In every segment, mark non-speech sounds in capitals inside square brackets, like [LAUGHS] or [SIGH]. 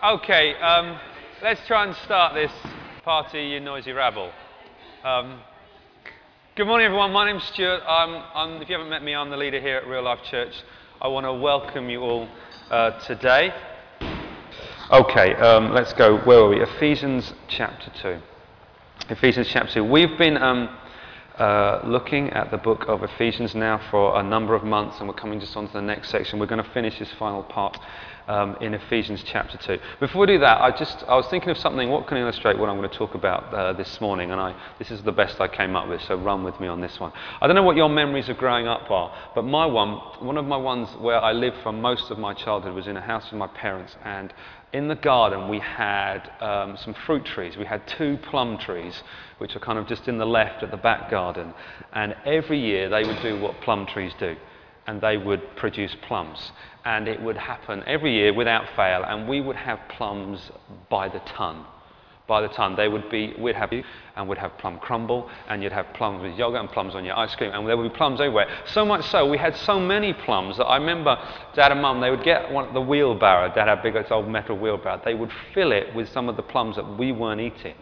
Okay, um, let's try and start this party, you noisy rabble. Um, good morning, everyone. My name's Stuart. I'm, I'm, if you haven't met me, I'm the leader here at Real Life Church. I want to welcome you all uh, today. Okay, um, let's go. Where are we? Ephesians chapter 2. Ephesians chapter 2. We've been um, uh, looking at the book of Ephesians now for a number of months, and we're coming just on to the next section. We're going to finish this final part um, in Ephesians chapter 2. Before we do that, I just I was thinking of something. What can illustrate what I'm going to talk about uh, this morning? And I, this is the best I came up with, so run with me on this one. I don't know what your memories of growing up are, but my one, one of my ones where I lived for most of my childhood was in a house with my parents, and in the garden we had um, some fruit trees. We had two plum trees, which are kind of just in the left at the back garden, and every year they would do what plum trees do and they would produce plums. And it would happen every year without fail, and we would have plums by the ton. By the time they would be, we'd have, you, and we'd have plum crumble, and you'd have plums with yogurt and plums on your ice cream, and there would be plums everywhere. So much so, we had so many plums that I remember Dad and Mum, they would get one, the wheelbarrow, Dad had a big old metal wheelbarrow, they would fill it with some of the plums that we weren't eating.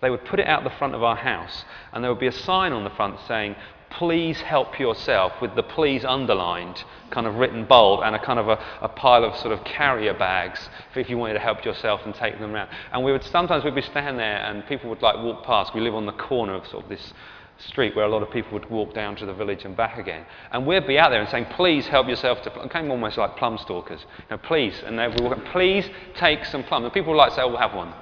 They would put it out the front of our house, and there would be a sign on the front saying, please help yourself with the please underlined, kind of written bold, and a kind of a, a, pile of sort of carrier bags for if you wanted to help yourself and take them around. And we would sometimes we'd be standing there and people would like walk past. We live on the corner of sort of this street where a lot of people would walk down to the village and back again. And we'd be out there and saying, please help yourself to, it came almost like plum stalkers. You know, please, and they'd be walking, please take some plum. And people would like say, oh, we'll have one.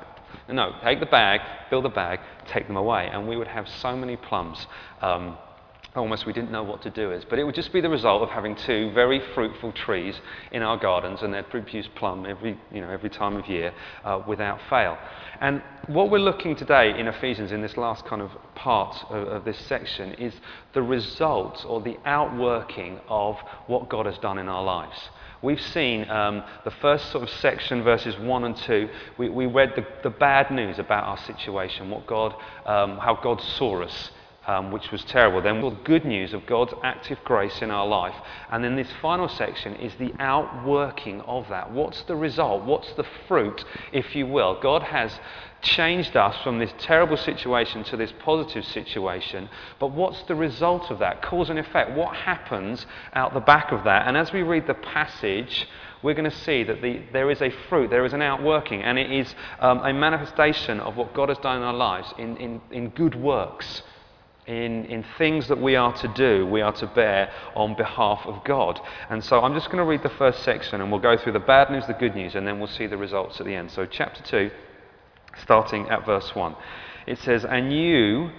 No, take the bag, fill the bag, take them away. And we would have so many plums. Um, almost we didn't know what to do with. But it would just be the result of having two very fruitful trees in our gardens, and they'd produce plum every, you know, every time of year uh, without fail. And what we're looking today in Ephesians, in this last kind of part of, of this section, is the result or the outworking of what God has done in our lives. We've seen um, the first sort of section, verses 1 and 2. We, we read the, the, bad news about our situation, what God, um, how God saw us um, which was terrible. Then the good news of God's active grace in our life. And then this final section is the outworking of that. What's the result? What's the fruit, if you will? God has changed us from this terrible situation to this positive situation. But what's the result of that? Cause and effect. What happens out the back of that? And as we read the passage, we're going to see that the, there is a fruit, there is an outworking, and it is um, a manifestation of what God has done in our lives in, in, in good works in, in things that we are to do, we are to bear on behalf of God. And so I'm just going to read the first section and we'll go through the bad news, the good news, and then we'll see the results at the end. So, chapter 2, starting at verse 1. It says, And you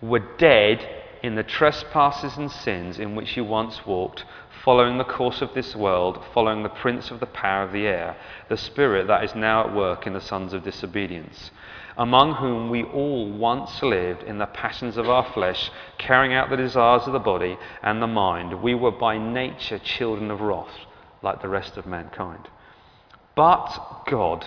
were dead in the trespasses and sins in which you once walked, following the course of this world, following the prince of the power of the air, the spirit that is now at work in the sons of disobedience among whom we all once lived in the passions of our flesh, carrying out the desires of the body and the mind. We were by nature children of wrath, like the rest of mankind. But God,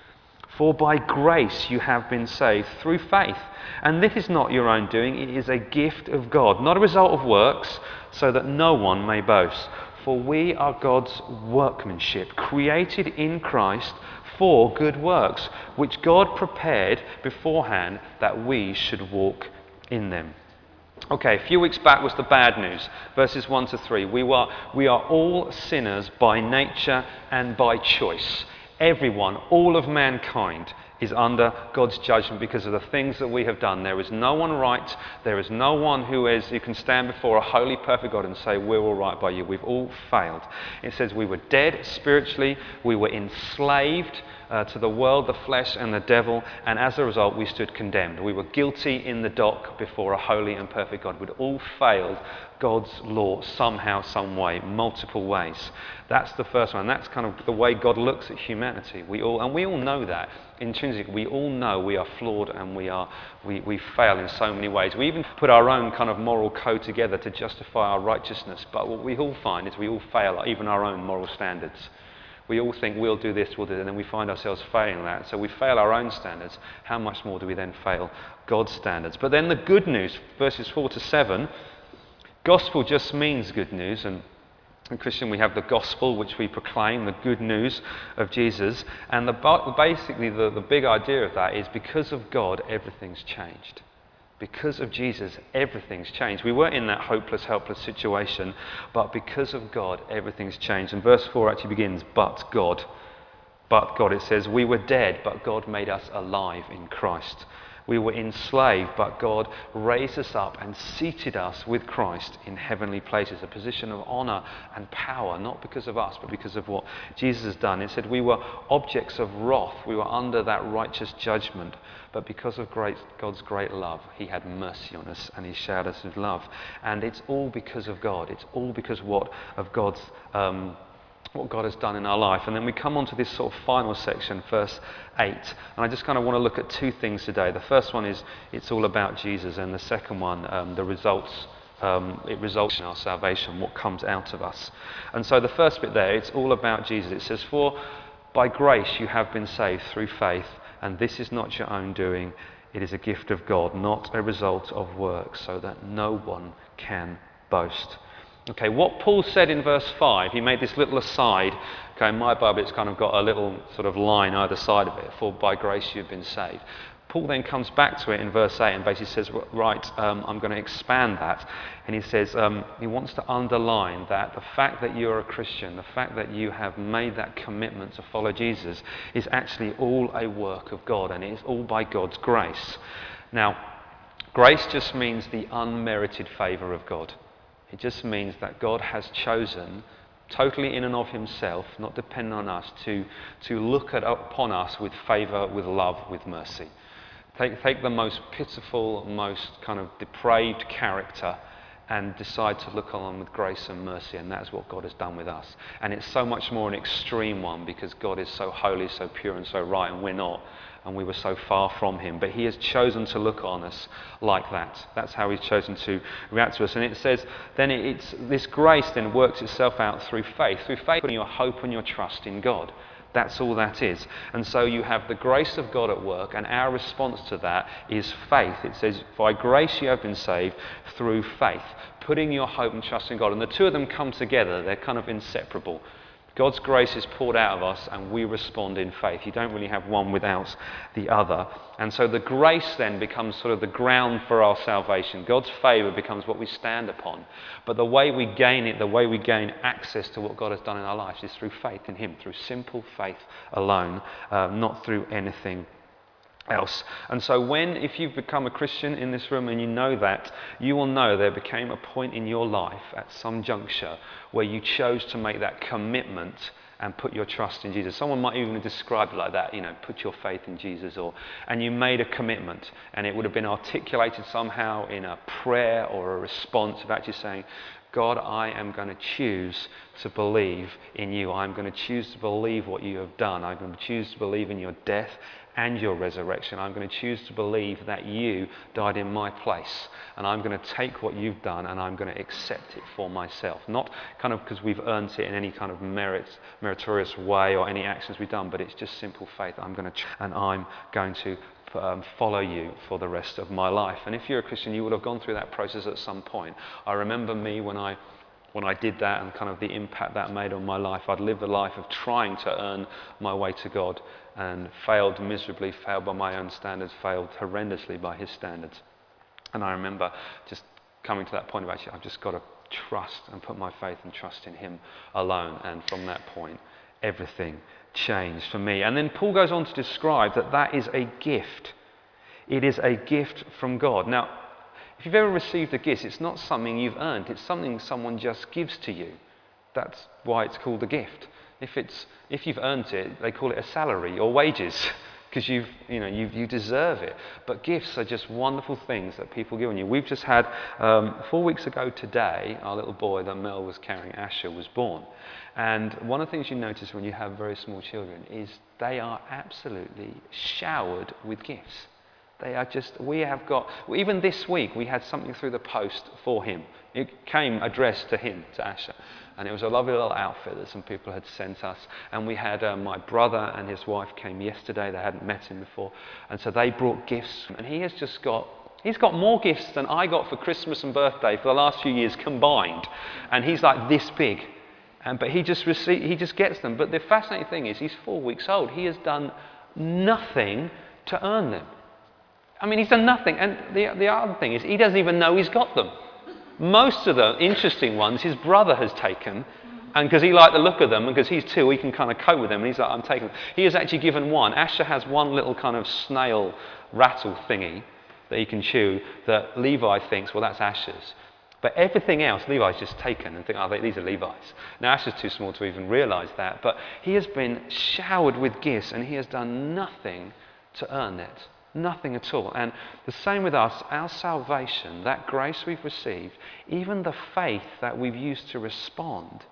For by grace you have been saved through faith. And this is not your own doing, it is a gift of God, not a result of works, so that no one may boast. For we are God's workmanship, created in Christ for good works, which God prepared beforehand that we should walk in them. Okay, a few weeks back was the bad news, verses 1 to 3. We, were, we are all sinners by nature and by choice. Everyone, all of mankind, is under God's judgment because of the things that we have done. There is no one right. There is no one who is who can stand before a holy, perfect God and say, We're all right by you. We've all failed. It says we were dead spiritually, we were enslaved uh, to the world, the flesh, and the devil, and as a result, we stood condemned. We were guilty in the dock before a holy and perfect God. We'd all failed God's law somehow, some way, multiple ways. That's the first one. That's kind of the way God looks at humanity. We all, and we all know that intrinsically. We all know we are flawed and we, are, we, we fail in so many ways. We even put our own kind of moral code together to justify our righteousness. But what we all find is we all fail, even our own moral standards. We all think we'll do this, we'll do that, and then we find ourselves failing that. So we fail our own standards. How much more do we then fail God's standards? But then the good news, verses 4 to 7, gospel just means good news. And in Christian, we have the gospel, which we proclaim, the good news of Jesus. And the, basically, the, the big idea of that is because of God, everything's changed. Because of Jesus, everything's changed. We weren't in that hopeless, helpless situation, but because of God, everything's changed. And verse 4 actually begins, but God. But God, it says, we were dead, but God made us alive in Christ. We were enslaved, but God raised us up and seated us with Christ in heavenly places, a position of honor and power, not because of us, but because of what Jesus has done. It said we were objects of wrath, we were under that righteous judgment, but because of great, God's great love, He had mercy on us and He showered us with love. And it's all because of God. It's all because what of God's. Um, what God has done in our life. And then we come on to this sort of final section, verse 8. And I just kind of want to look at two things today. The first one is it's all about Jesus, and the second one, um, the results. Um, it results in our salvation, what comes out of us. And so the first bit there, it's all about Jesus. It says, For by grace you have been saved through faith, and this is not your own doing, it is a gift of God, not a result of works, so that no one can boast. Okay, what Paul said in verse 5, he made this little aside. Okay, in my Bible, it's kind of got a little sort of line either side of it, for by grace you've been saved. Paul then comes back to it in verse 8 and basically says, Right, um, I'm going to expand that. And he says, um, he wants to underline that the fact that you're a Christian, the fact that you have made that commitment to follow Jesus, is actually all a work of God and it is all by God's grace. Now, grace just means the unmerited favour of God. It just means that God has chosen, totally in and of Himself, not dependent on us, to, to look at, upon us with favour, with love, with mercy. Take, take the most pitiful, most kind of depraved character and decide to look on with grace and mercy, and that's what God has done with us. And it's so much more an extreme one because God is so holy, so pure, and so right, and we're not and we were so far from him. But he has chosen to look on us like that. That's how he's chosen to react to us. And it says, then it's this grace then works itself out through faith. Through faith, putting your hope and your trust in God. That's all that is. And so you have the grace of God at work, and our response to that is faith. It says, By grace you have been saved through faith, putting your hope and trust in God. And the two of them come together, they're kind of inseparable. God's grace is poured out of us and we respond in faith. You don't really have one without the other. And so the grace then becomes sort of the ground for our salvation. God's favour becomes what we stand upon. But the way we gain it, the way we gain access to what God has done in our lives is through faith in Him, through simple faith alone, uh, not through anything else. And so, when, if you've become a Christian in this room and you know that, you will know there became a point in your life at some juncture where you chose to make that commitment and put your trust in Jesus. Someone might even describe it like that, you know, put your faith in Jesus, or and you made a commitment, and it would have been articulated somehow in a prayer or a response of actually saying, God, I am going to choose to believe in you. I'm going to choose to believe what you have done. I'm going to choose to believe in your death and your resurrection. I'm going to choose to believe that you died in my place. And I'm going to take what you've done and I'm going to accept it for myself. Not kind of because we've earned it in any kind of merit, meritorious way or any actions we've done, but it's just simple faith. I'm going to, and I'm going to um, follow you for the rest of my life. And if you're a Christian, you would have gone through that process at some point. I remember me when I when I did that and kind of the impact that made on my life. I'd lived a life of trying to earn my way to God and failed miserably, failed by my own standards, failed horrendously by his standards. And I remember just coming to that point of actually, I've just got to trust and put my faith and trust in him alone. And from that point, everything changed for me. And then Paul goes on to describe that that is a gift. It is a gift from God. Now, if you've ever received a gift, it's not something you've earned, it's something someone just gives to you. That's why it's called a gift. If, it's, if you've earned it, they call it a salary or wages [LAUGHS] because you've, you know, you you deserve it. But gifts are just wonderful things that people give you. We've just had, um, four weeks ago today, our little boy that Mel was carrying, Asher, was born. And one of the things you notice when you have very small children is they are absolutely showered with gifts. They are just, we have got, even this week, we had something through the post for him. It came addressed to him, to Asher. And it was a lovely little outfit that some people had sent us. And we had uh, my brother and his wife came yesterday. They hadn't met him before. And so they brought gifts. And he has just got, he's got more gifts than I got for Christmas and birthday for the last few years combined. And he's like this big. And, but he just, receive, he just gets them. But the fascinating thing is, he's four weeks old. He has done nothing to earn them. I mean, he's done nothing. And the, the other thing is, he doesn't even know he's got them. Most of the interesting ones his brother has taken, and because he liked the look of them, and because he's two, he can kind of cope with them, and he's like, I'm taking them. He has actually given one. Asher has one little kind of snail rattle thingy that he can chew that Levi thinks, well, that's Asher's. But everything else, Levi's just taken and think, oh, these are Levi's. Now, Asher's too small to even realize that, but he has been showered with gifts, and he has done nothing to earn it. Nothing at all. And the same with us, our salvation, that grace we've received, even the faith that we've used to respond,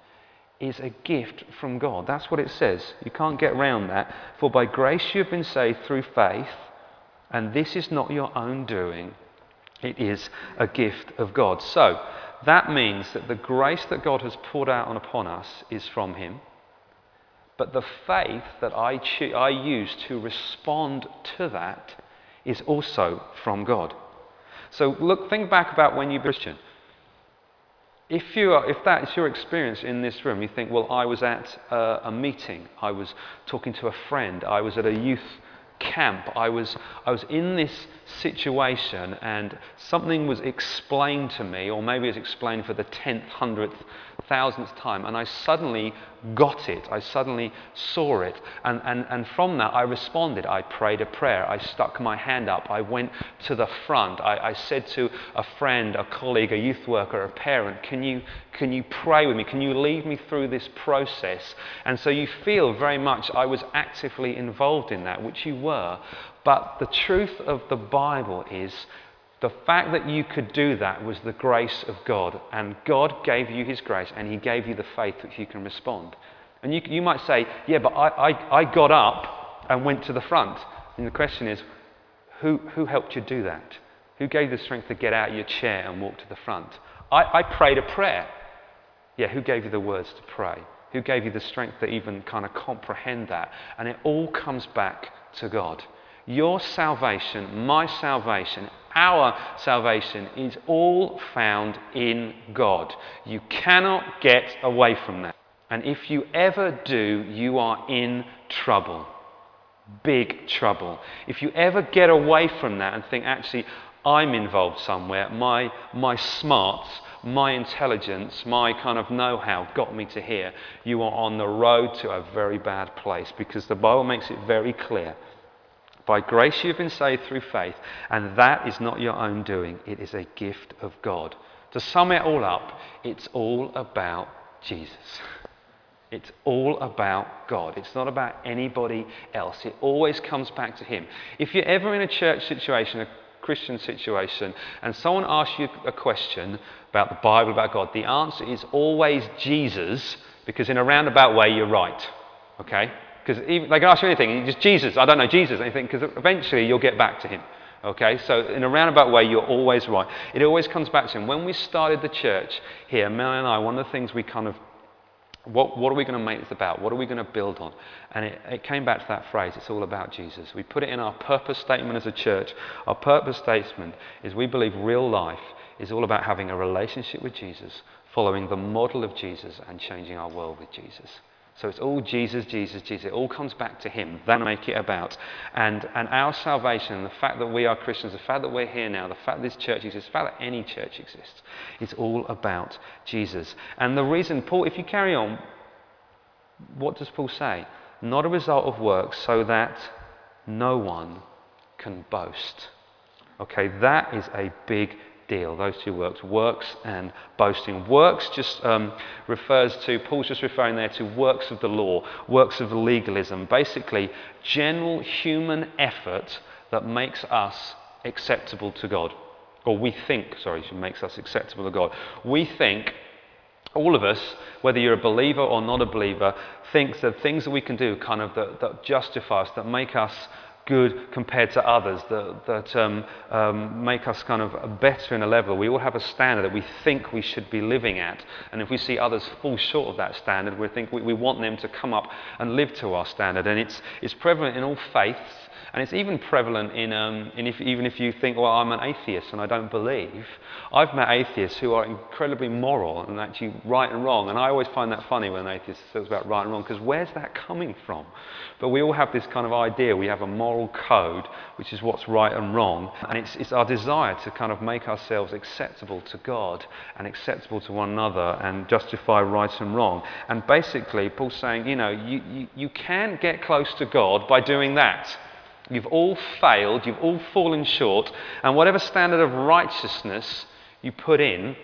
is a gift from God. That's what it says. You can't get around that. For by grace you have been saved through faith, and this is not your own doing, it is a gift of God. So, that means that the grace that God has poured out upon us is from Him. But the faith that I, cho- I use to respond to that is also from God. So look, think back about when you Christian. If, you are, if that is your experience in this room, you think, well, I was at a, a meeting, I was talking to a friend, I was at a youth camp. I was, I was in this situation and something was explained to me, or maybe it was explained for the tenth, hundredth, thousandth time, and I suddenly got it. I suddenly saw it. And, and, and from that, I responded. I prayed a prayer. I stuck my hand up. I went to the front. I, I said to a friend, a colleague, a youth worker, a parent, can you, can you pray with me? Can you lead me through this process? And so you feel very much I was actively involved in that, which you were. But the truth of the Bible is the fact that you could do that was the grace of God. And God gave you His grace and He gave you the faith which you can respond. And you, you might say, yeah, but I, I, I got up and went to the front. And the question is, who, who helped you do that? Who gave you the strength to get out of your chair and walk to the front? I, I prayed a prayer. Yeah, who gave you the words to pray? Who gave you the strength to even kind of comprehend that? And it all comes back to God. Your salvation, my salvation, our salvation is all found in God. You cannot get away from that. And if you ever do, you are in trouble. Big trouble. If you ever get away from that and think, actually, I'm involved somewhere, my, my smarts, my intelligence, my kind of know how got me to here, you are on the road to a very bad place because the Bible makes it very clear by grace you've been saved through faith, and that is not your own doing, it is a gift of God. To sum it all up, it's all about Jesus. It's all about God. It's not about anybody else. It always comes back to Him. If you're ever in a church situation, a Christian situation, and someone asks you a question about the Bible, about God, the answer is always Jesus, because in a roundabout way, you're right. Okay? Because they can ask you anything, just Jesus, I don't know, Jesus, anything, because eventually you'll get back to him. Okay, so in a roundabout way, you're always right. It always comes back to him. When we started the church here, Mel and I, one of the things we kind of, what, what are we going to make this about? What are we going to build on? And it, it came back to that phrase it's all about Jesus. We put it in our purpose statement as a church. Our purpose statement is we believe real life is all about having a relationship with Jesus, following the model of Jesus, and changing our world with Jesus. So it's all Jesus, Jesus, Jesus. It all comes back to Him. That make it about. And, and our salvation, the fact that we are Christians, the fact that we're here now, the fact that this church exists, the fact that any church exists, it's all about Jesus. And the reason, Paul, if you carry on, what does Paul say? Not a result of works, so that no one can boast. Okay, that is a big deal. Those two works, works and boasting. Works just um, refers to, Paul's just referring there to works of the law, works of legalism. Basically, general human effort that makes us acceptable to God. Or we think, sorry, makes us acceptable to God. We think all of us, whether you're a believer or not a believer, thinks that things that we can do kind of that, that justify us, that make us good compared to others, that, that um, um, make us kind of better in a level. We all have a standard that we think we should be living at. And if we see others fall short of that standard, we think we, we want them to come up and live to our standard. And it's, it's prevalent in all faiths. And it's even prevalent in, um, in if, even if you think, well, I'm an atheist and I don't believe. I've met atheists who are incredibly moral and actually right and wrong. And I always find that funny when atheists talk about right and wrong, because where's that coming from? But we all have this kind of idea. We have a moral code, which is what's right and wrong. And it's, it's our desire to kind of make ourselves acceptable to God and acceptable to one another and justify right and wrong. And basically, Paul's saying, you know, you, you, you can get close to God by doing that. You've all failed, you've all fallen short, and whatever standard of righteousness you put in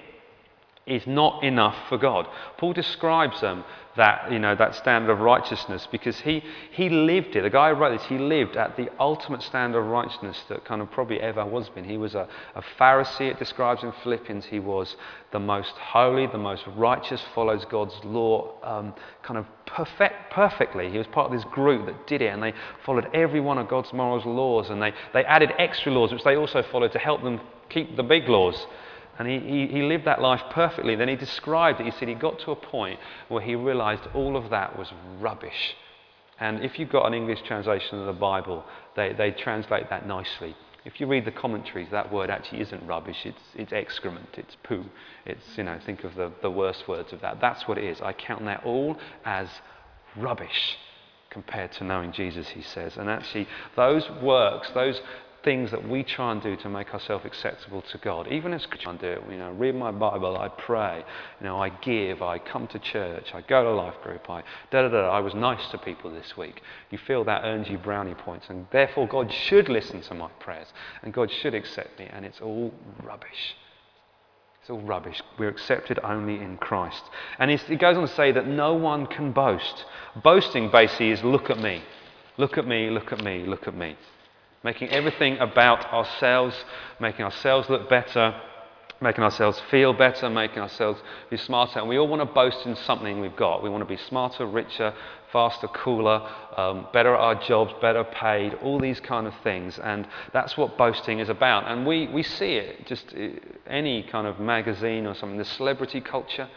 is not enough for God. Paul describes them that, you know, that standard of righteousness because he, he lived it. The guy who wrote this, he lived at the ultimate standard of righteousness that kind of probably ever was been. He was a, a Pharisee, it describes in Philippians. He was the most holy, the most righteous, follows God's law um, kind of perfect, perfectly. He was part of this group that did it and they followed every one of God's moral laws and they, they added extra laws which they also followed to help them keep the big laws. And he, he, he, lived that life perfectly. Then he described it. He said he got to a point where he realized all of that was rubbish. And if you've got an English translation of the Bible, they, they translate that nicely. If you read the commentaries, that word actually isn't rubbish, it's, it's excrement, it's poo. It's, you know, think of the, the worst words of that. That's what it is. I count that all as rubbish compared to knowing Jesus, he says. And actually, those works, those, things that we try and do to make ourselves acceptable to God. Even as I try and do it, you know, read my Bible, I pray, you know, I give, I come to church, I go to life group, I da da da. I was nice to people this week. You feel that earns you brownie points, and therefore God should listen to my prayers, and God should accept me, and it's all rubbish. It's all rubbish. We're accepted only in Christ. And he goes on to say that no one can boast. Boasting basically is look at me. Look at me, look at me, look at me making everything about ourselves, making ourselves look better, making ourselves feel better, making ourselves be smarter. And we all want to boast in something we've got. We want to be smarter, richer, faster, cooler, um, better at our jobs, better paid, all these kind of things. And that's what boasting is about. And we, we see it just uh, any kind of magazine or something, the celebrity culture.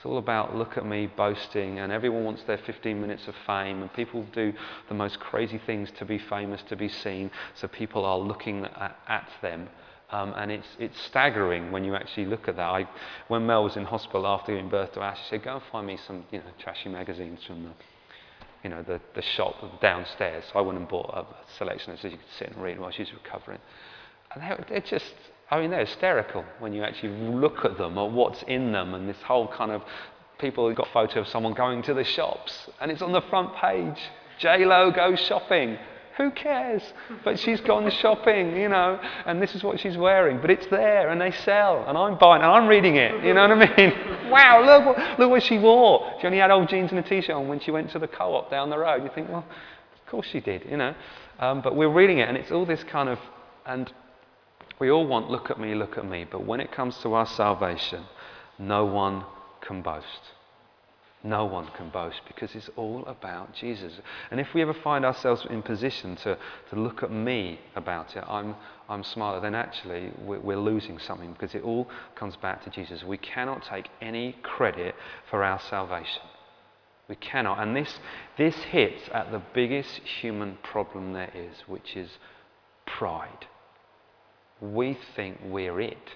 It's all about look at me boasting, and everyone wants their 15 minutes of fame, and people do the most crazy things to be famous, to be seen, so people are looking at, at them. Um, and it's, it's staggering when you actually look at that. I, when Mel was in hospital after giving birth to Ash, she said, Go and find me some you know, trashy magazines from the, you know, the, the shop downstairs. So I went and bought a selection so you could sit and read while she's recovering. And they're, they're just I mean, they're hysterical when you actually look at them or what's in them and this whole kind of people have got a photo of someone going to the shops and it's on the front page. J Lo goes shopping. Who cares? But she's gone shopping, you know, and this is what she's wearing. But it's there, and they sell, and I'm buying, and I'm reading it. You know what I mean? [LAUGHS] wow, look what, look what she wore. She only had old jeans and a t-shirt on when she went to the co-op down the road. You think, well, of course she did, you know. Um, but we're reading it, and it's all this kind of, and we all want, look at me, look at me. But when it comes to our salvation, no one can boast. No one can boast because it's all about Jesus. And if we ever find ourselves in position to, to look at me about it, I'm, I'm smarter, then actually we're, losing something because it all comes back to Jesus. We cannot take any credit for our salvation. We cannot. And this, this hits at the biggest human problem there is, which is pride we think we're it.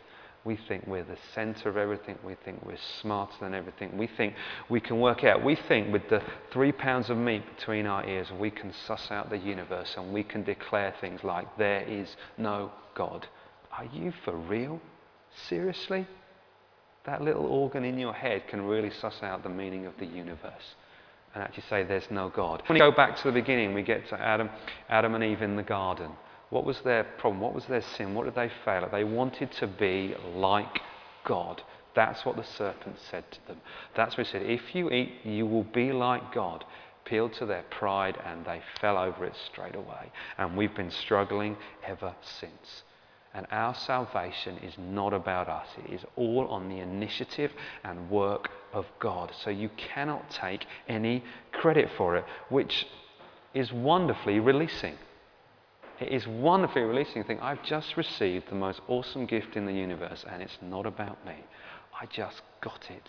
We think we're the center of everything. We think we're smarter than everything. We think we can work out. We think with the three pounds of meat between our ears, we can suss out the universe and we can declare things like, there is no God. Are you for real? Seriously? That little organ in your head can really suss out the meaning of the universe and actually say there's no God. When we go back to the beginning, we get to Adam, Adam and Eve in the garden What was their problem? What was their sin? What did they fail at? They wanted to be like God. That's what the serpent said to them. That's what he said. If you eat, you will be like God. Appealed to their pride and they fell over it straight away. And we've been struggling ever since. And our salvation is not about us, it is all on the initiative and work of God. So you cannot take any credit for it, which is wonderfully releasing. It is wonderfully releasing to think, I've just received the most awesome gift in the universe, and it's not about me. I just got it.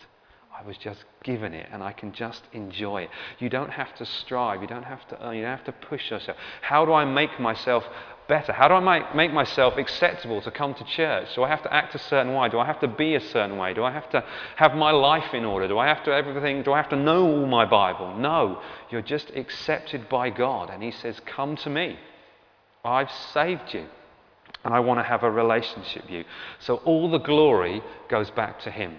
I was just given it and I can just enjoy it. You don't have to strive, you don't have to earn, you don't have to push yourself. How do I make myself better? How do I make, make myself acceptable to come to church? Do I have to act a certain way? Do I have to be a certain way? Do I have to have my life in order? Do I have to everything? Do I have to know all my Bible? No, you're just accepted by God and He says, Come to me. I've saved you and I want to have a relationship with you. So all the glory goes back to Him.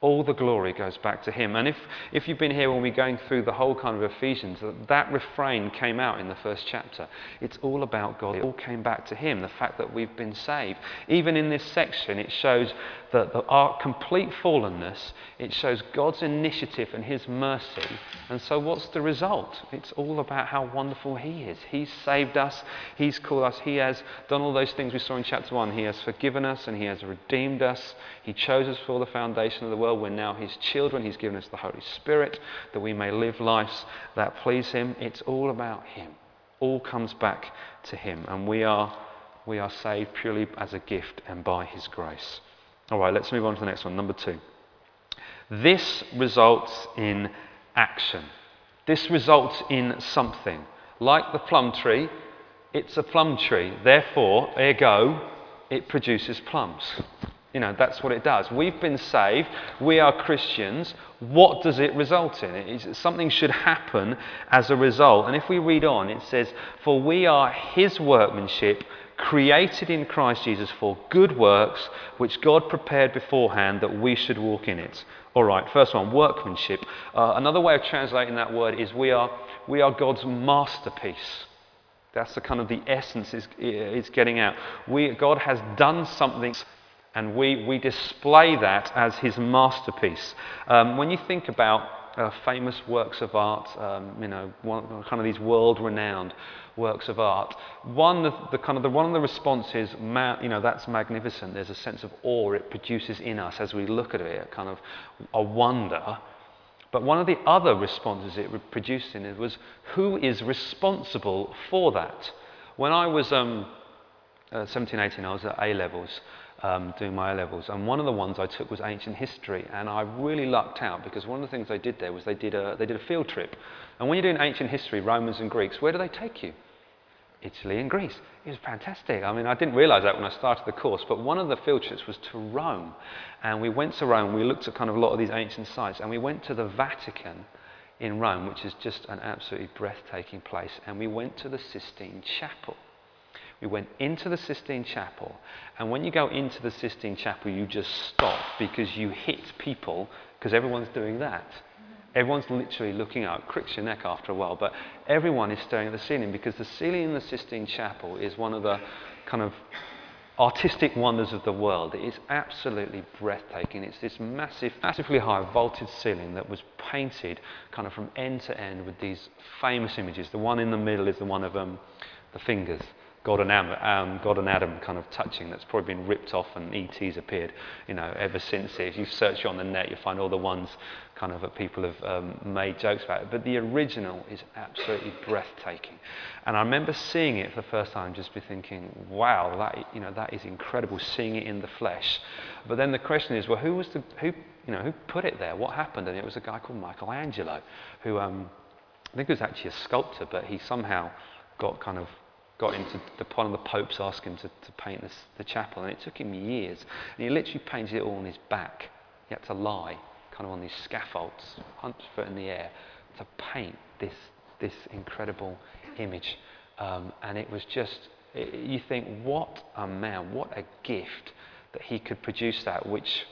All the glory goes back to him. And if, if you've been here when we're going through the whole kind of Ephesians, that, that refrain came out in the first chapter. It's all about God. It all came back to him, the fact that we've been saved. Even in this section, it shows that the, our complete fallenness, it shows God's initiative and his mercy. And so what's the result? It's all about how wonderful he is. He's saved us. He's called us. He has done all those things we saw in chapter 1. He has forgiven us and he has redeemed us. He chose us for the foundation of the world world. We're now His children. He's given us the Holy Spirit that we may live lives that please Him. It's all about Him. All comes back to Him. And we are, we are saved purely as a gift and by His grace. All right, let's move on to the next one. Number two. This results in action. This results in something. Like the plum tree, it's a plum tree. Therefore, ergo, it produces plums. You know, that's what it does. We've been saved. We are Christians. What does it result in? It, something should happen as a result. And if we read on, it says, For we are his workmanship, created in Christ Jesus for good works, which God prepared beforehand that we should walk in it. All right, first one, workmanship. Uh, another way of translating that word is we are, we are God's masterpiece. That's the kind of the essence it's, it's getting out. We, God has done something and we, we display that as his masterpiece. Um, when you think about uh, famous works of art, um, you know, one, kind of these world-renowned works of art. One of the kind of the one of the responses, you know, that's magnificent. There's a sense of awe it produces in us as we look at it, kind of a wonder. But one of the other responses it produced in it was, who is responsible for that? When I was um, uh, 17, 18, I was at A levels um, doing my A levels. And one of the ones I took was ancient history. And I really lucked out because one of the things they did there was they did a, they did a field trip. And when you're doing ancient history, Romans and Greeks, where do they take you? Italy and Greece. It was fantastic. I mean, I didn't realize that when I started the course, but one of the field trips was to Rome. And we went to Rome, we looked at kind of a lot of these ancient sites, and we went to the Vatican in Rome, which is just an absolutely breathtaking place. And we went to the Sistine Chapel. We went into the Sistine Chapel, and when you go into the Sistine Chapel, you just stop because you hit people because everyone's doing that. Everyone's literally looking up. Cricks your neck after a while, but everyone is staring at the ceiling because the ceiling in the Sistine Chapel is one of the kind of artistic wonders of the world. It is absolutely breathtaking. It's this massive, massively high vaulted ceiling that was painted kind of from end to end with these famous images. The one in the middle is the one of um, the fingers God and, Adam, um, God and Adam kind of touching that's probably been ripped off and ET's appeared, you know, ever since. If you search on the net, you'll find all the ones kind of people have um, made jokes about it. But the original is absolutely breathtaking. And I remember seeing it for the first time, just be thinking, wow, that, you know, that is incredible, seeing it in the flesh. But then the question is, well, who was the, who, you know, who put it there? What happened? And it was a guy called Michelangelo, who um, I think was actually a sculptor, but he somehow got kind of got into the one of the popes asking him to, to paint this, the chapel, and it took him years. And he literally painted it all on his back. He had to lie, kind of on these scaffolds, 100 foot in the air, to paint this, this incredible image. Um, and it was just, it, you think, what a man, what a gift that he could produce that, which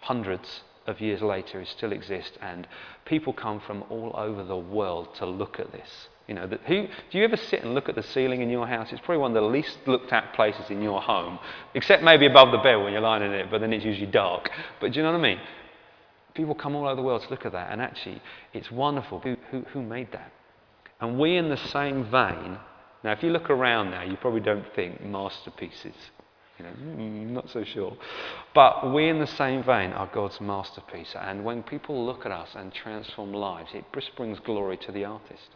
hundreds of years later it still exists, and people come from all over the world to look at this. You know, who, do you ever sit and look at the ceiling in your house? It's probably one of the least looked at places in your home, except maybe above the bed when you're lying in it, but then it's usually dark. But do you know what I mean? People come all over the world to look at that, and actually, it's wonderful. Who, who, who made that? And we, in the same vein, now, if you look around now, you probably don't think masterpieces. You know, mm, not so sure. But we, in the same vein, are God's masterpiece. And when people look at us and transform lives, it just brings glory to the artist.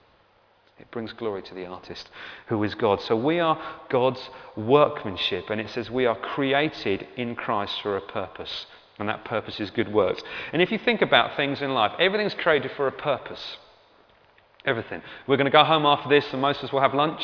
It brings glory to the artist who is God. So we are God's workmanship, and it says we are created in Christ for a purpose, and that purpose is good works. And if you think about things in life, everything's created for a purpose. Everything. We're going to go home after this, and most of us will have lunch,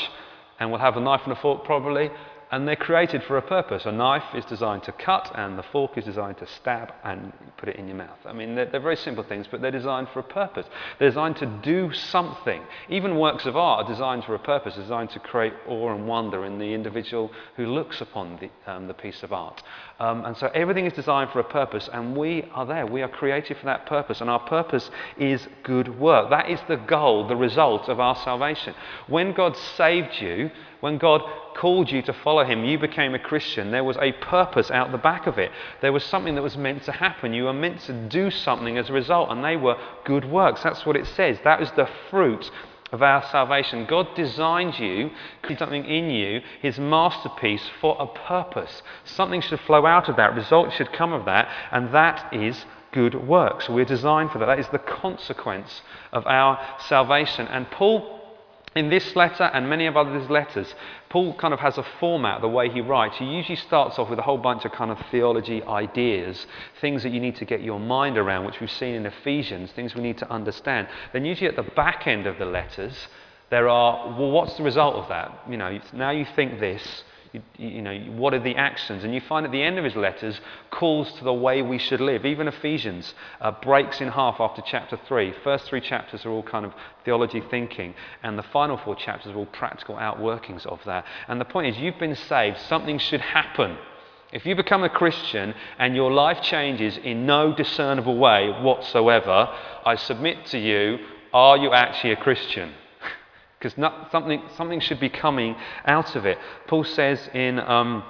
and we'll have a knife and a fork probably, and they're created for a purpose. A knife is designed to cut, and the fork is designed to stab and put it in your mouth. I mean, they're, they're, very simple things, but they're designed for a purpose. They're designed to do something. Even works of art are designed for a purpose, designed to create awe and wonder in the individual who looks upon the, um, the piece of art. Um, and so everything is designed for a purpose, and we are there. We are created for that purpose, and our purpose is good work. That is the goal, the result of our salvation. When God saved you, when God called you to follow Him, you became a Christian. There was a purpose out the back of it. There was something that was meant to happen. You were meant to do something as a result, and they were good works. That's what it says. That is the fruit of our salvation. God designed you, something in you, His masterpiece, for a purpose. Something should flow out of that, results should come of that, and that is good works. We're designed for that. That is the consequence of our salvation. And Paul in this letter and many of others' letters, Paul kind of has a format, the way he writes. He usually starts off with a whole bunch of kind of theology ideas, things that you need to get your mind around, which we've seen in Ephesians, things we need to understand. Then, usually at the back end of the letters, there are, well, what's the result of that? You know, now you think this, you, know, what are the actions? And you find at the end of his letters calls to the way we should live. Even Ephesians uh, breaks in half after chapter 3. First three chapters are all kind of theology thinking, and the final four chapters are all practical outworkings of that. And the point is, you've been saved, something should happen. If you become a Christian and your life changes in no discernible way whatsoever, I submit to you, are you actually a Christian? Because something, something should be coming out of it. Paul says in um,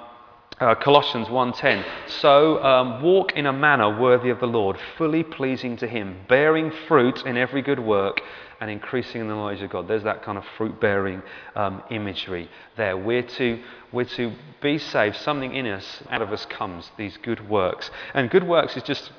uh, Colossians 1:10, "So um, walk in a manner worthy of the Lord, fully pleasing to Him, bearing fruit in every good work, and increasing in the knowledge of God." There's that kind of fruit-bearing um, imagery there. We're to we're to be saved. Something in us, out of us, comes these good works, and good works is just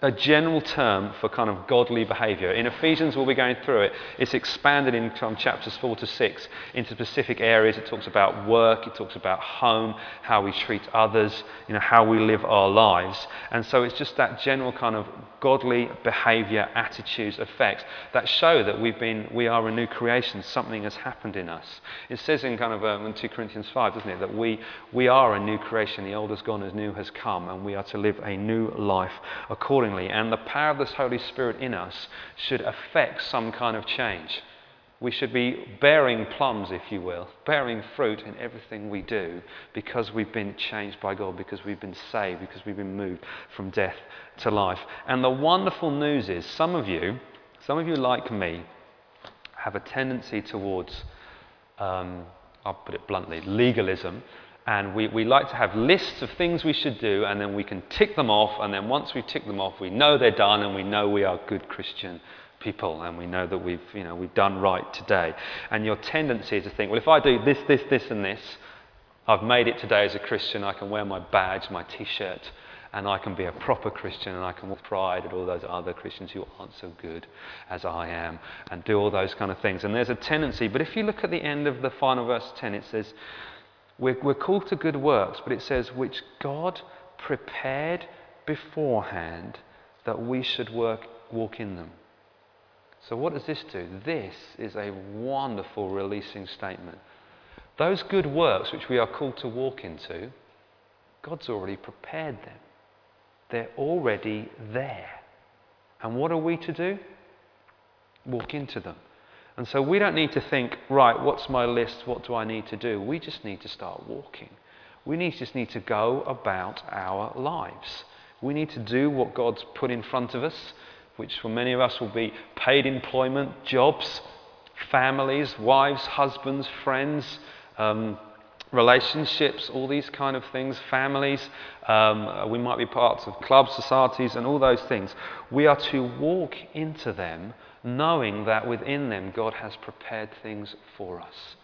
a general term for kind of godly behavior. In Ephesians, we'll be going through it. It's expanded in from chapters 4 to 6 into specific areas. It talks about work, it talks about home, how we treat others, you know, how we live our lives. And so it's just that general kind of godly behavior, attitudes, effects that show that we've been, we are a new creation. Something has happened in us. It says in kind of um, in 2 Corinthians 5, doesn't it, that we, we are a new creation. The old has gone, as new has come, and we are to live a new life according accordingly, and the power of this Holy Spirit in us should affect some kind of change. We should be bearing plums, if you will, bearing fruit in everything we do because we've been changed by God, because we've been saved, because we've been moved from death to life. And the wonderful news is some of you, some of you like me, have a tendency towards, um, I'll put it bluntly, legalism and we, we like to have lists of things we should do, and then we can tick them off. And then once we tick them off, we know they're done, and we know we are good Christian people, and we know that we've, you know, we've done right today. And your tendency is to think, well, if I do this, this, this, and this, I've made it today as a Christian. I can wear my badge, my t shirt, and I can be a proper Christian, and I can walk pride at all those other Christians who aren't so good as I am, and do all those kind of things. And there's a tendency, but if you look at the end of the final verse 10, it says, we're, we're called to good works, but it says, which God prepared beforehand that we should work, walk in them. So, what does this do? This is a wonderful releasing statement. Those good works which we are called to walk into, God's already prepared them. They're already there. And what are we to do? Walk into them. And so we don't need to think, right, what's my list? What do I need to do? We just need to start walking. We need, just need to go about our lives. We need to do what God's put in front of us, which for many of us will be paid employment, jobs, families, wives, husbands, friends, um, relationships, all these kind of things, families. Um, we might be parts of clubs, societies, and all those things. We are to walk into them knowing that within them God has prepared things for us.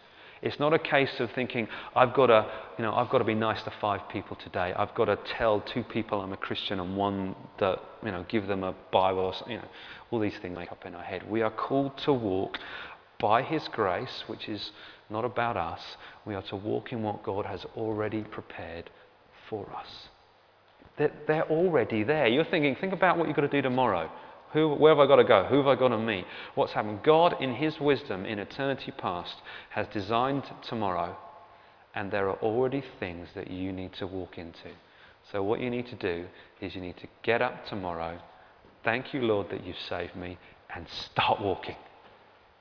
It's not a case of thinking, I've got to, you know, I've got to be nice to five people today. I've got to tell two people I'm a Christian and one that, you know, give them a Bible or you know, all these things make up in our head. We are called to walk by His grace, which is not about us. We are to walk in what God has already prepared for us. They're, they're already there. You're thinking, think about what you've got to do tomorrow. Who, where have I got to go? Who have I got to meet? What's happened? God, in His wisdom, in eternity past, has designed tomorrow, and there are already things that you need to walk into. So, what you need to do is you need to get up tomorrow, thank you, Lord, that you've saved me, and start walking.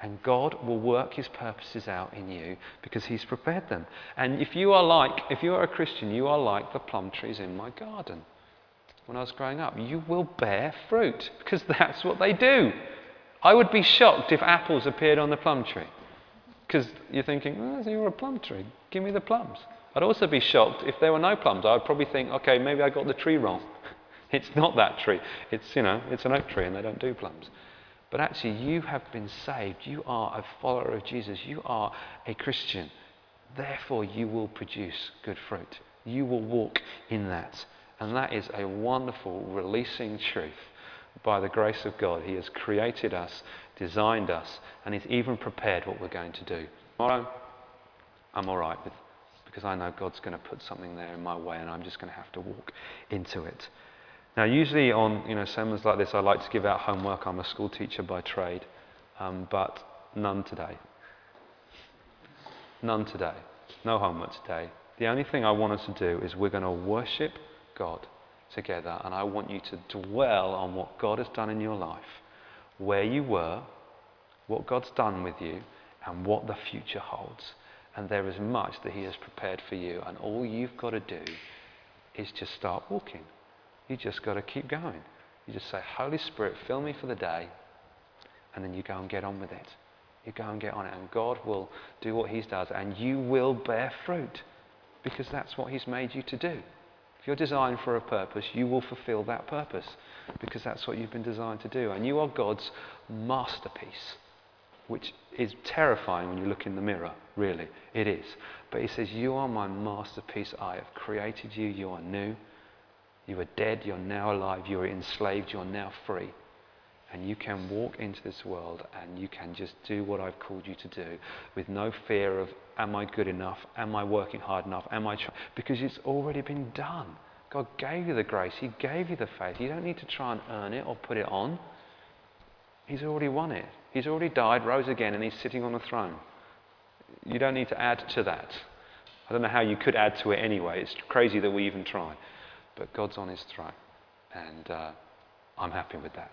And God will work His purposes out in you because He's prepared them. And if you are like, if you are a Christian, you are like the plum trees in my garden when I was growing up. You will bear fruit because that's what they do. I would be shocked if apples appeared on the plum tree because you're thinking, oh, you're a plum tree, give me the plums. I'd also be shocked if there were no plums. I'd probably think, okay, maybe I got the tree wrong. [LAUGHS] it's not that tree. It's, you know, it's an oak tree and they don't do plums. But actually, you have been saved. You are a follower of Jesus. You are a Christian. Therefore, you will produce good fruit. You will walk in that. And that is a wonderful releasing truth by the grace of God. He has created us, designed us, and He's even prepared what we're going to do. Tomorrow, I'm all right with because I know God's going to put something there in my way, and I'm just going to have to walk into it. Now, usually on you know sermons like this, I like to give out homework. I'm a school teacher by trade, um, but none today. None today. No homework today. The only thing I want us to do is we're going to worship God together, and I want you to dwell on what God has done in your life, where you were, what God's done with you, and what the future holds. And there is much that He has prepared for you, and all you've got to do is just start walking. You just got to keep going. You just say, Holy Spirit, fill me for the day, and then you go and get on with it. You go and get on it, and God will do what He does, and you will bear fruit because that's what He's made you to do. If you're designed for a purpose, you will fulfill that purpose because that's what you've been designed to do. And you are God's masterpiece, which is terrifying when you look in the mirror, really. It is. But He says, You are my masterpiece. I have created you. You are new. You were dead. You're now alive. You were enslaved. You're now free. And you can walk into this world and you can just do what I've called you to do with no fear of Am I good enough? Am I working hard enough? Am I trying? Because it's already been done. God gave you the grace. He gave you the faith. You don't need to try and earn it or put it on. He's already won it. He's already died, rose again, and he's sitting on the throne. You don't need to add to that. I don't know how you could add to it anyway. It's crazy that we even try. But God's on his throne. And uh, I'm happy with that.